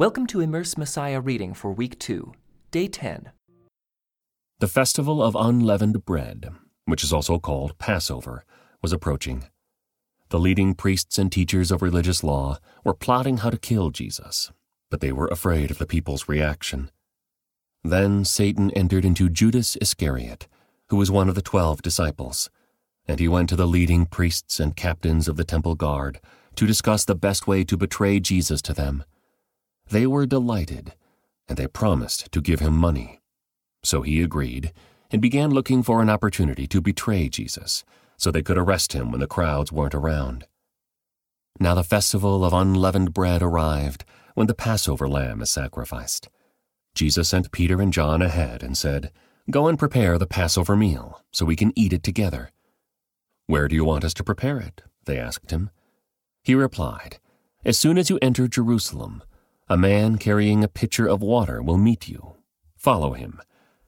Welcome to Immerse Messiah reading for week 2, day 10. The festival of unleavened bread, which is also called Passover, was approaching. The leading priests and teachers of religious law were plotting how to kill Jesus, but they were afraid of the people's reaction. Then Satan entered into Judas Iscariot, who was one of the twelve disciples, and he went to the leading priests and captains of the temple guard to discuss the best way to betray Jesus to them. They were delighted, and they promised to give him money. So he agreed and began looking for an opportunity to betray Jesus so they could arrest him when the crowds weren't around. Now the festival of unleavened bread arrived when the Passover lamb is sacrificed. Jesus sent Peter and John ahead and said, Go and prepare the Passover meal so we can eat it together. Where do you want us to prepare it? They asked him. He replied, As soon as you enter Jerusalem, a man carrying a pitcher of water will meet you. Follow him.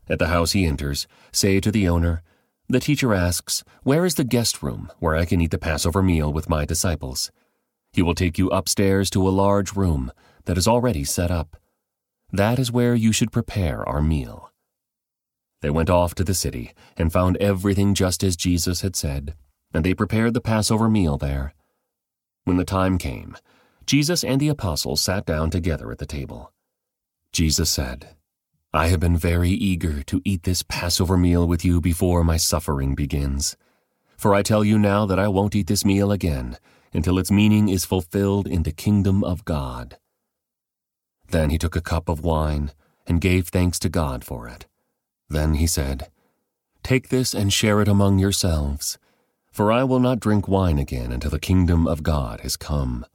At the house he enters, say to the owner, The teacher asks, Where is the guest room where I can eat the Passover meal with my disciples? He will take you upstairs to a large room that is already set up. That is where you should prepare our meal. They went off to the city and found everything just as Jesus had said, and they prepared the Passover meal there. When the time came, Jesus and the apostles sat down together at the table. Jesus said, I have been very eager to eat this Passover meal with you before my suffering begins. For I tell you now that I won't eat this meal again until its meaning is fulfilled in the kingdom of God. Then he took a cup of wine and gave thanks to God for it. Then he said, Take this and share it among yourselves, for I will not drink wine again until the kingdom of God has come.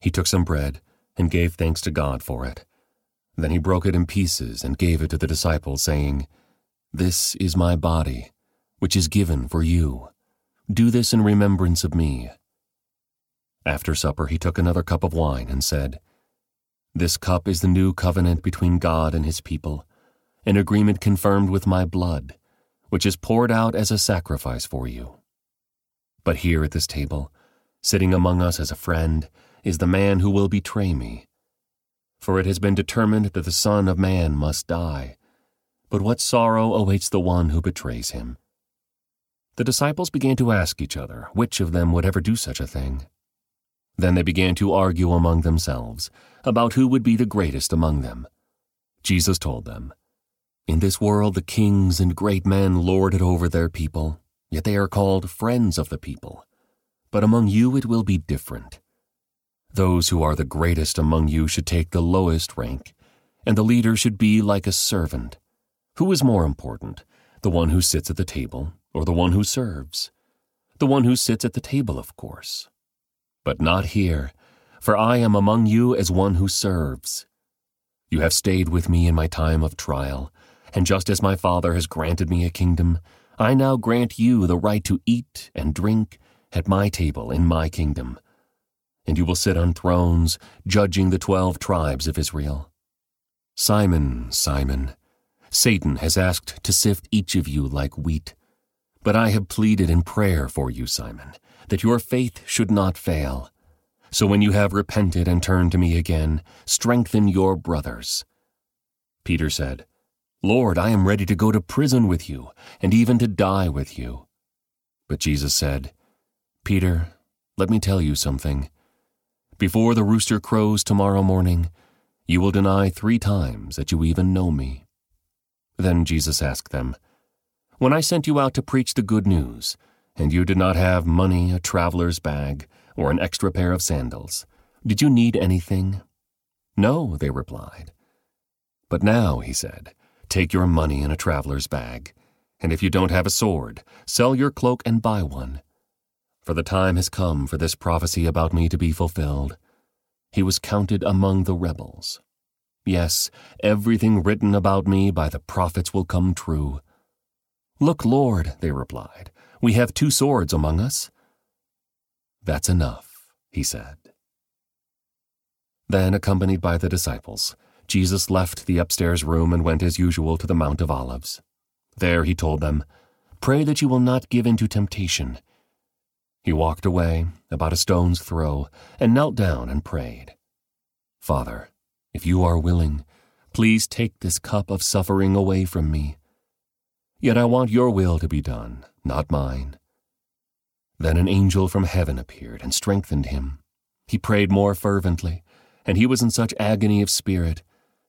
He took some bread and gave thanks to God for it. Then he broke it in pieces and gave it to the disciples, saying, This is my body, which is given for you. Do this in remembrance of me. After supper, he took another cup of wine and said, This cup is the new covenant between God and his people, an agreement confirmed with my blood, which is poured out as a sacrifice for you. But here at this table, sitting among us as a friend, is the man who will betray me. For it has been determined that the Son of Man must die. But what sorrow awaits the one who betrays him? The disciples began to ask each other which of them would ever do such a thing. Then they began to argue among themselves about who would be the greatest among them. Jesus told them, In this world the kings and great men lord it over their people, yet they are called friends of the people. But among you it will be different. Those who are the greatest among you should take the lowest rank, and the leader should be like a servant. Who is more important, the one who sits at the table or the one who serves? The one who sits at the table, of course. But not here, for I am among you as one who serves. You have stayed with me in my time of trial, and just as my Father has granted me a kingdom, I now grant you the right to eat and drink at my table in my kingdom and you will sit on thrones, judging the twelve tribes of Israel. Simon, Simon, Satan has asked to sift each of you like wheat. But I have pleaded in prayer for you, Simon, that your faith should not fail. So when you have repented and turned to me again, strengthen your brothers. Peter said, Lord, I am ready to go to prison with you, and even to die with you. But Jesus said, Peter, let me tell you something. Before the rooster crows tomorrow morning, you will deny three times that you even know me. Then Jesus asked them, When I sent you out to preach the good news, and you did not have money, a traveler's bag, or an extra pair of sandals, did you need anything? No, they replied. But now, he said, take your money in a traveler's bag, and if you don't have a sword, sell your cloak and buy one for the time has come for this prophecy about me to be fulfilled. He was counted among the rebels. Yes, everything written about me by the prophets will come true. Look, Lord, they replied, we have two swords among us. That's enough, he said. Then, accompanied by the disciples, Jesus left the upstairs room and went as usual to the Mount of Olives. There he told them, Pray that you will not give in to temptation. He walked away, about a stone's throw, and knelt down and prayed. Father, if you are willing, please take this cup of suffering away from me. Yet I want your will to be done, not mine. Then an angel from heaven appeared and strengthened him. He prayed more fervently, and he was in such agony of spirit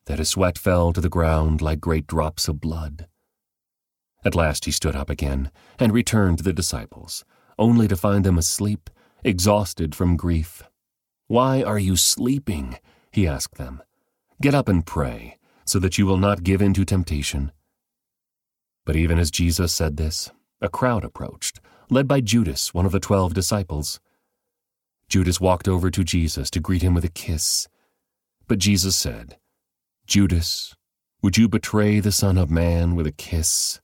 that his sweat fell to the ground like great drops of blood. At last he stood up again and returned to the disciples, only to find them asleep, exhausted from grief. Why are you sleeping? he asked them. Get up and pray, so that you will not give in to temptation. But even as Jesus said this, a crowd approached led by Judas, one of the twelve disciples. Judas walked over to Jesus to greet him with a kiss. But Jesus said, Judas, would you betray the Son of Man with a kiss?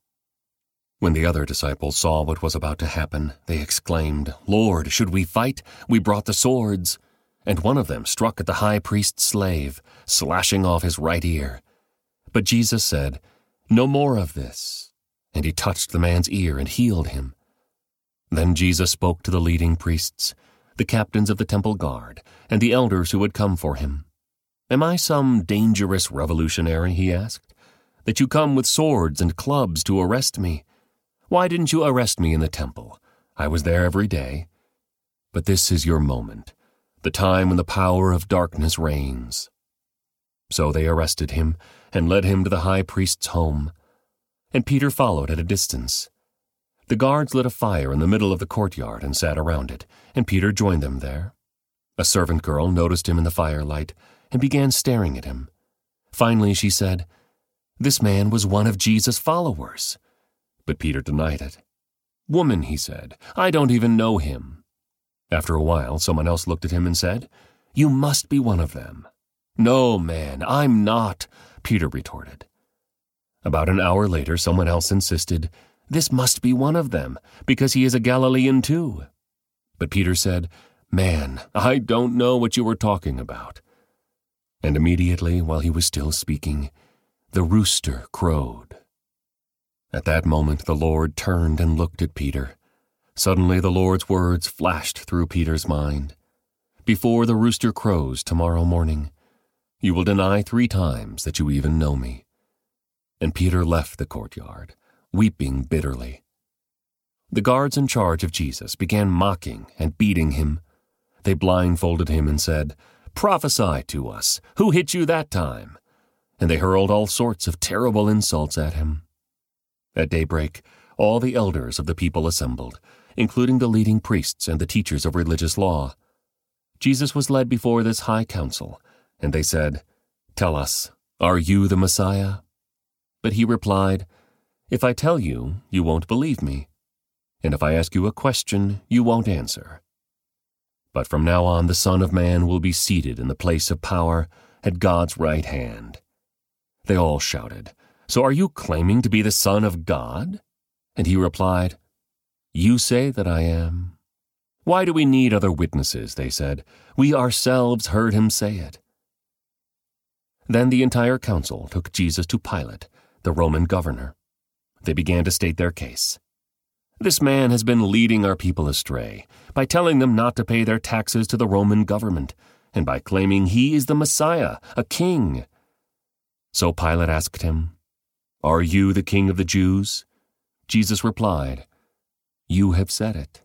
When the other disciples saw what was about to happen, they exclaimed, Lord, should we fight? We brought the swords. And one of them struck at the high priest's slave, slashing off his right ear. But Jesus said, No more of this. And he touched the man's ear and healed him. Then Jesus spoke to the leading priests, the captains of the temple guard, and the elders who had come for him. Am I some dangerous revolutionary, he asked, that you come with swords and clubs to arrest me? Why didn't you arrest me in the temple? I was there every day. But this is your moment, the time when the power of darkness reigns. So they arrested him and led him to the high priest's home. And Peter followed at a distance. The guards lit a fire in the middle of the courtyard and sat around it, and Peter joined them there. A servant girl noticed him in the firelight and began staring at him. Finally, she said, This man was one of Jesus' followers. But Peter denied it. Woman, he said, I don't even know him. After a while, someone else looked at him and said, You must be one of them. No, man, I'm not, Peter retorted. About an hour later, someone else insisted, this must be one of them, because he is a Galilean too. But Peter said, Man, I don't know what you were talking about. And immediately, while he was still speaking, the rooster crowed. At that moment, the Lord turned and looked at Peter. Suddenly, the Lord's words flashed through Peter's mind. Before the rooster crows tomorrow morning, you will deny three times that you even know me. And Peter left the courtyard weeping bitterly. The guards in charge of Jesus began mocking and beating him. They blindfolded him and said, Prophesy to us. Who hit you that time? And they hurled all sorts of terrible insults at him. At daybreak, all the elders of the people assembled, including the leading priests and the teachers of religious law. Jesus was led before this high council, and they said, Tell us, are you the Messiah? But he replied, if I tell you, you won't believe me. And if I ask you a question, you won't answer. But from now on, the Son of Man will be seated in the place of power at God's right hand. They all shouted, So are you claiming to be the Son of God? And he replied, You say that I am. Why do we need other witnesses? They said. We ourselves heard him say it. Then the entire council took Jesus to Pilate, the Roman governor. They began to state their case. This man has been leading our people astray by telling them not to pay their taxes to the Roman government and by claiming he is the Messiah, a king. So Pilate asked him, Are you the king of the Jews? Jesus replied, You have said it.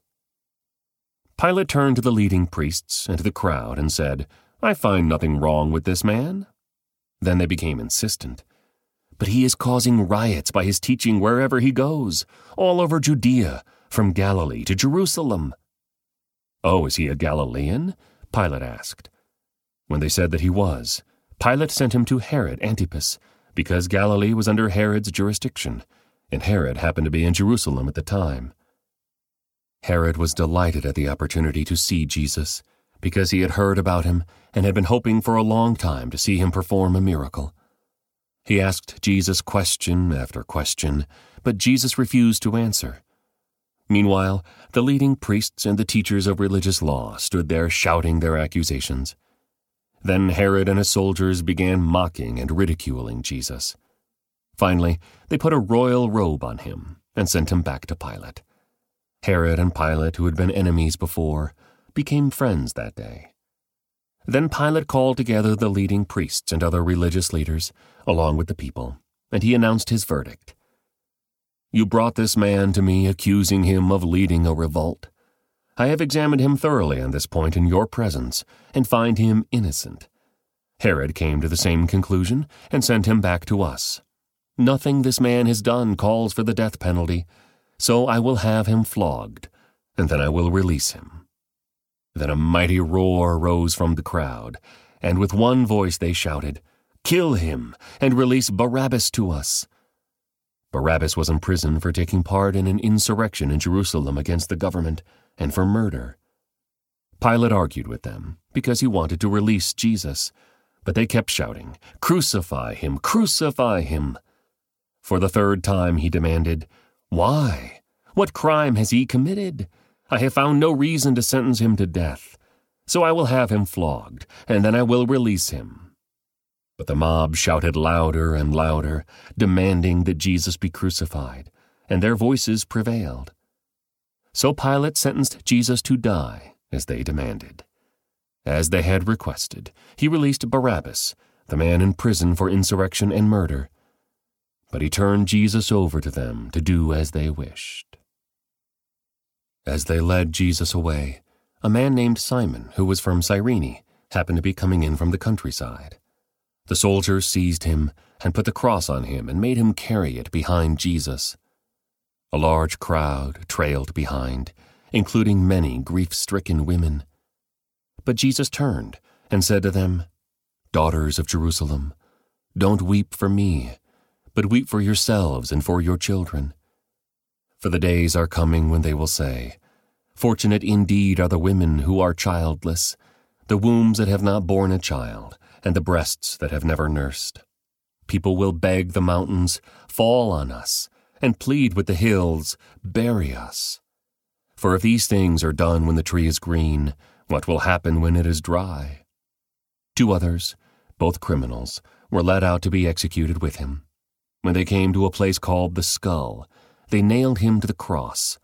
Pilate turned to the leading priests and to the crowd and said, I find nothing wrong with this man. Then they became insistent but he is causing riots by his teaching wherever he goes, all over Judea, from Galilee to Jerusalem. Oh, is he a Galilean? Pilate asked. When they said that he was, Pilate sent him to Herod Antipas, because Galilee was under Herod's jurisdiction, and Herod happened to be in Jerusalem at the time. Herod was delighted at the opportunity to see Jesus, because he had heard about him and had been hoping for a long time to see him perform a miracle. He asked Jesus question after question, but Jesus refused to answer. Meanwhile, the leading priests and the teachers of religious law stood there shouting their accusations. Then Herod and his soldiers began mocking and ridiculing Jesus. Finally, they put a royal robe on him and sent him back to Pilate. Herod and Pilate, who had been enemies before, became friends that day. Then Pilate called together the leading priests and other religious leaders, along with the people, and he announced his verdict. You brought this man to me, accusing him of leading a revolt. I have examined him thoroughly on this point in your presence, and find him innocent. Herod came to the same conclusion and sent him back to us. Nothing this man has done calls for the death penalty, so I will have him flogged, and then I will release him. Then a mighty roar rose from the crowd, and with one voice they shouted, Kill him, and release Barabbas to us. Barabbas was in prison for taking part in an insurrection in Jerusalem against the government and for murder. Pilate argued with them because he wanted to release Jesus, but they kept shouting, Crucify him! Crucify him! For the third time he demanded, Why? What crime has he committed? I have found no reason to sentence him to death. So I will have him flogged, and then I will release him. But the mob shouted louder and louder, demanding that Jesus be crucified, and their voices prevailed. So Pilate sentenced Jesus to die, as they demanded. As they had requested, he released Barabbas, the man in prison for insurrection and murder. But he turned Jesus over to them to do as they wished. As they led Jesus away, a man named Simon, who was from Cyrene, happened to be coming in from the countryside. The soldiers seized him and put the cross on him and made him carry it behind Jesus. A large crowd trailed behind, including many grief stricken women. But Jesus turned and said to them, Daughters of Jerusalem, don't weep for me, but weep for yourselves and for your children. For the days are coming when they will say, Fortunate indeed are the women who are childless, the wombs that have not borne a child, and the breasts that have never nursed. People will beg the mountains, Fall on us, and plead with the hills, Bury us. For if these things are done when the tree is green, what will happen when it is dry? Two others, both criminals, were led out to be executed with him. When they came to a place called the Skull, they nailed him to the cross,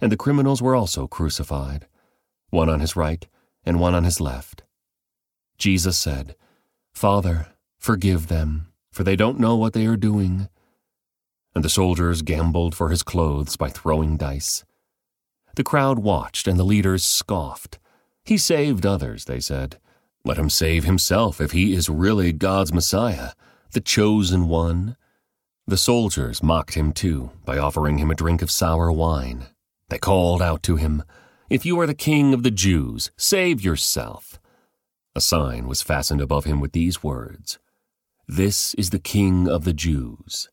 and the criminals were also crucified, one on his right and one on his left. Jesus said, Father, forgive them, for they don't know what they are doing. And the soldiers gambled for his clothes by throwing dice. The crowd watched, and the leaders scoffed. He saved others, they said. Let him save himself if he is really God's Messiah, the chosen one. The soldiers mocked him too by offering him a drink of sour wine. They called out to him, If you are the king of the Jews, save yourself. A sign was fastened above him with these words This is the king of the Jews.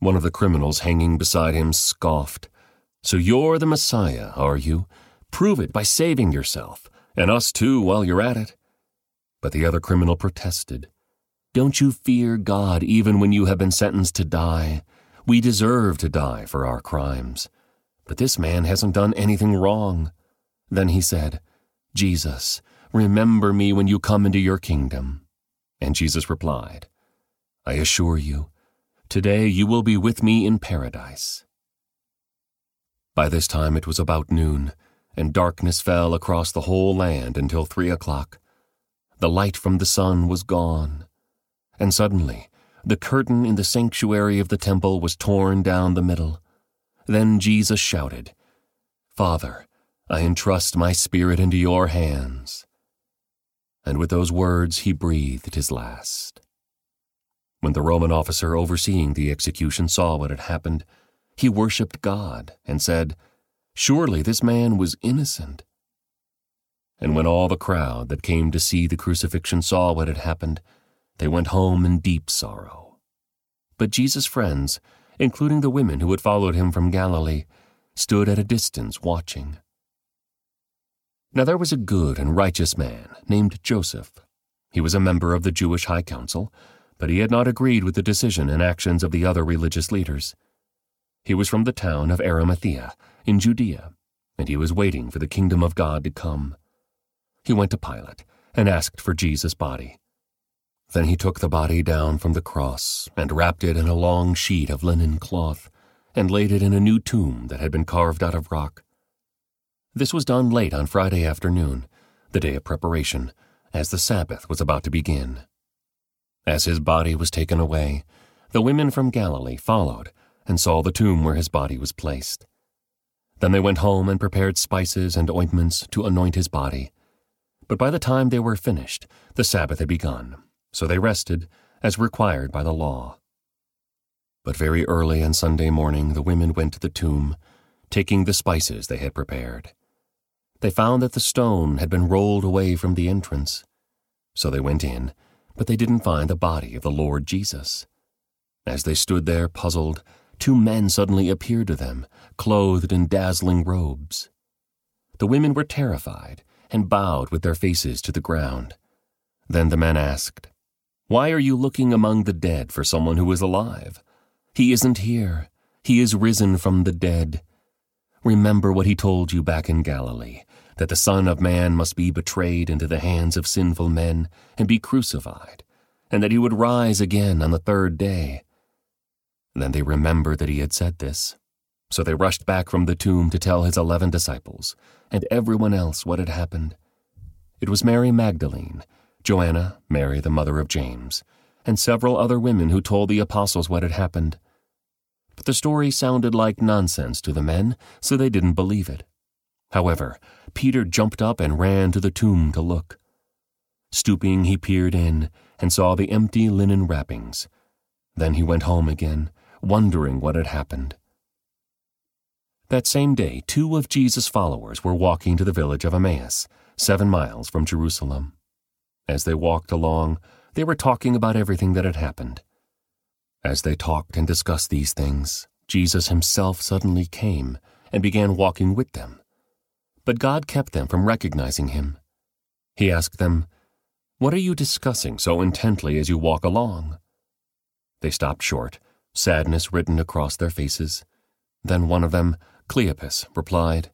One of the criminals hanging beside him scoffed, So you're the Messiah, are you? Prove it by saving yourself, and us too while you're at it. But the other criminal protested. Don't you fear God even when you have been sentenced to die? We deserve to die for our crimes. But this man hasn't done anything wrong. Then he said, Jesus, remember me when you come into your kingdom. And Jesus replied, I assure you, today you will be with me in paradise. By this time it was about noon, and darkness fell across the whole land until three o'clock. The light from the sun was gone and suddenly the curtain in the sanctuary of the temple was torn down the middle. Then Jesus shouted, Father, I entrust my spirit into your hands. And with those words he breathed his last. When the Roman officer overseeing the execution saw what had happened, he worshipped God and said, Surely this man was innocent. And when all the crowd that came to see the crucifixion saw what had happened, they went home in deep sorrow. But Jesus' friends, including the women who had followed him from Galilee, stood at a distance watching. Now there was a good and righteous man named Joseph. He was a member of the Jewish High Council, but he had not agreed with the decision and actions of the other religious leaders. He was from the town of Arimathea in Judea, and he was waiting for the kingdom of God to come. He went to Pilate and asked for Jesus' body. Then he took the body down from the cross and wrapped it in a long sheet of linen cloth and laid it in a new tomb that had been carved out of rock. This was done late on Friday afternoon, the day of preparation, as the Sabbath was about to begin. As his body was taken away, the women from Galilee followed and saw the tomb where his body was placed. Then they went home and prepared spices and ointments to anoint his body. But by the time they were finished, the Sabbath had begun, so they rested, as required by the law. But very early on Sunday morning the women went to the tomb, taking the spices they had prepared. They found that the stone had been rolled away from the entrance. So they went in, but they didn't find the body of the Lord Jesus. As they stood there puzzled, two men suddenly appeared to them, clothed in dazzling robes. The women were terrified and bowed with their faces to the ground. Then the men asked, Why are you looking among the dead for someone who is alive? He isn't here. He is risen from the dead. Remember what he told you back in Galilee that the Son of Man must be betrayed into the hands of sinful men and be crucified, and that he would rise again on the third day. Then they remembered that he had said this. So they rushed back from the tomb to tell his eleven disciples and everyone else what had happened. It was Mary Magdalene, Joanna, Mary the mother of James, and several other women who told the apostles what had happened. But the story sounded like nonsense to the men, so they didn't believe it. However, Peter jumped up and ran to the tomb to look. Stooping, he peered in and saw the empty linen wrappings. Then he went home again wondering what had happened. That same day, two of Jesus' followers were walking to the village of Emmaus, seven miles from Jerusalem. As they walked along, they were talking about everything that had happened. As they talked and discussed these things, Jesus himself suddenly came and began walking with them. But God kept them from recognizing him. He asked them, What are you discussing so intently as you walk along? They stopped short sadness written across their faces. Then one of them, Cleopas, replied,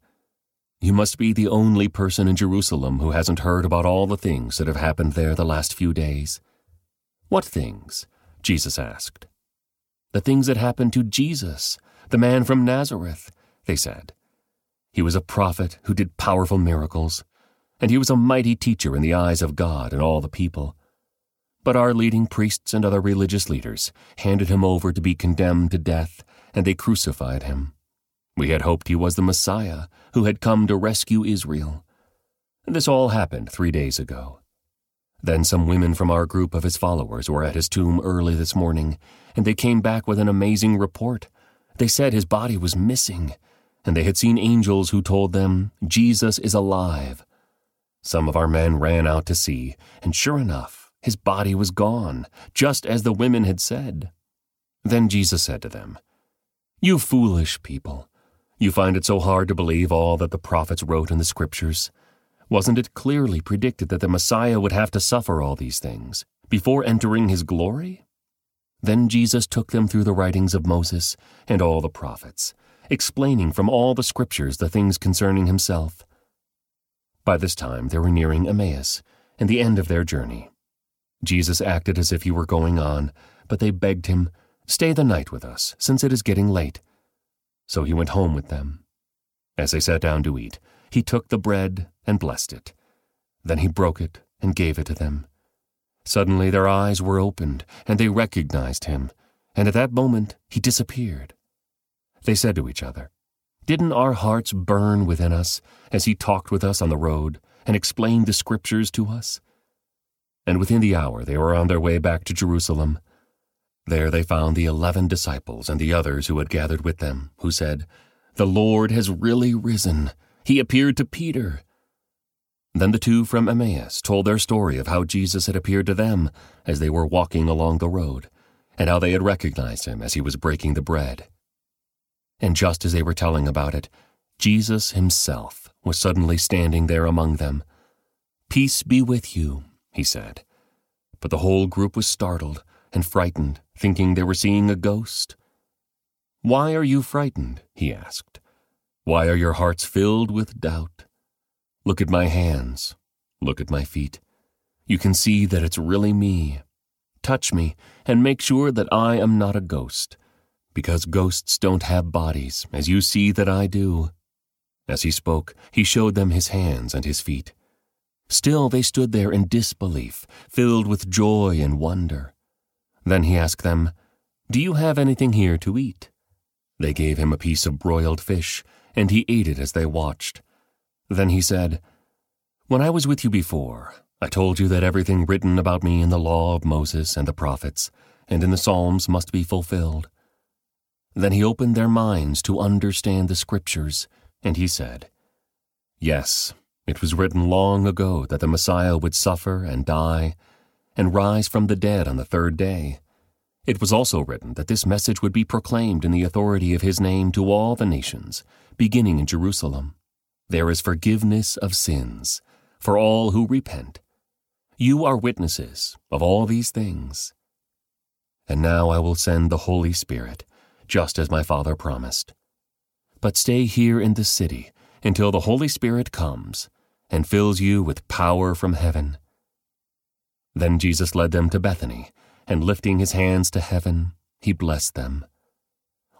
You must be the only person in Jerusalem who hasn't heard about all the things that have happened there the last few days. What things? Jesus asked. The things that happened to Jesus, the man from Nazareth, they said. He was a prophet who did powerful miracles, and he was a mighty teacher in the eyes of God and all the people. But our leading priests and other religious leaders handed him over to be condemned to death, and they crucified him. We had hoped he was the Messiah who had come to rescue Israel. This all happened three days ago. Then some women from our group of his followers were at his tomb early this morning, and they came back with an amazing report. They said his body was missing, and they had seen angels who told them, Jesus is alive. Some of our men ran out to see, and sure enough, his body was gone, just as the women had said. Then Jesus said to them, You foolish people, you find it so hard to believe all that the prophets wrote in the scriptures. Wasn't it clearly predicted that the Messiah would have to suffer all these things before entering his glory? Then Jesus took them through the writings of Moses and all the prophets, explaining from all the scriptures the things concerning himself. By this time they were nearing Emmaus and the end of their journey. Jesus acted as if he were going on, but they begged him, Stay the night with us, since it is getting late. So he went home with them. As they sat down to eat, he took the bread and blessed it. Then he broke it and gave it to them. Suddenly their eyes were opened, and they recognized him, and at that moment he disappeared. They said to each other, Didn't our hearts burn within us as he talked with us on the road and explained the scriptures to us? and within the hour they were on their way back to Jerusalem. There they found the eleven disciples and the others who had gathered with them, who said, The Lord has really risen. He appeared to Peter. Then the two from Emmaus told their story of how Jesus had appeared to them as they were walking along the road, and how they had recognized him as he was breaking the bread. And just as they were telling about it, Jesus himself was suddenly standing there among them. Peace be with you, he said. But the whole group was startled and frightened, thinking they were seeing a ghost. Why are you frightened? he asked. Why are your hearts filled with doubt? Look at my hands. Look at my feet. You can see that it's really me. Touch me and make sure that I am not a ghost, because ghosts don't have bodies, as you see that I do. As he spoke, he showed them his hands and his feet. Still they stood there in disbelief, filled with joy and wonder. Then he asked them, Do you have anything here to eat? They gave him a piece of broiled fish, and he ate it as they watched. Then he said, When I was with you before, I told you that everything written about me in the law of Moses and the prophets, and in the Psalms must be fulfilled. Then he opened their minds to understand the Scriptures, and he said, Yes, it was written long ago that the Messiah would suffer and die and rise from the dead on the third day. It was also written that this message would be proclaimed in the authority of his name to all the nations, beginning in Jerusalem. There is forgiveness of sins for all who repent. You are witnesses of all these things. And now I will send the Holy Spirit, just as my Father promised. But stay here in the city until the Holy Spirit comes and fills you with power from heaven. Then Jesus led them to Bethany, and lifting his hands to heaven, he blessed them.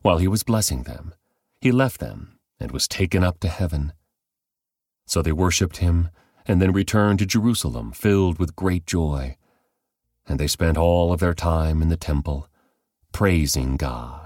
While he was blessing them, he left them and was taken up to heaven. So they worshipped him, and then returned to Jerusalem filled with great joy. And they spent all of their time in the temple, praising God.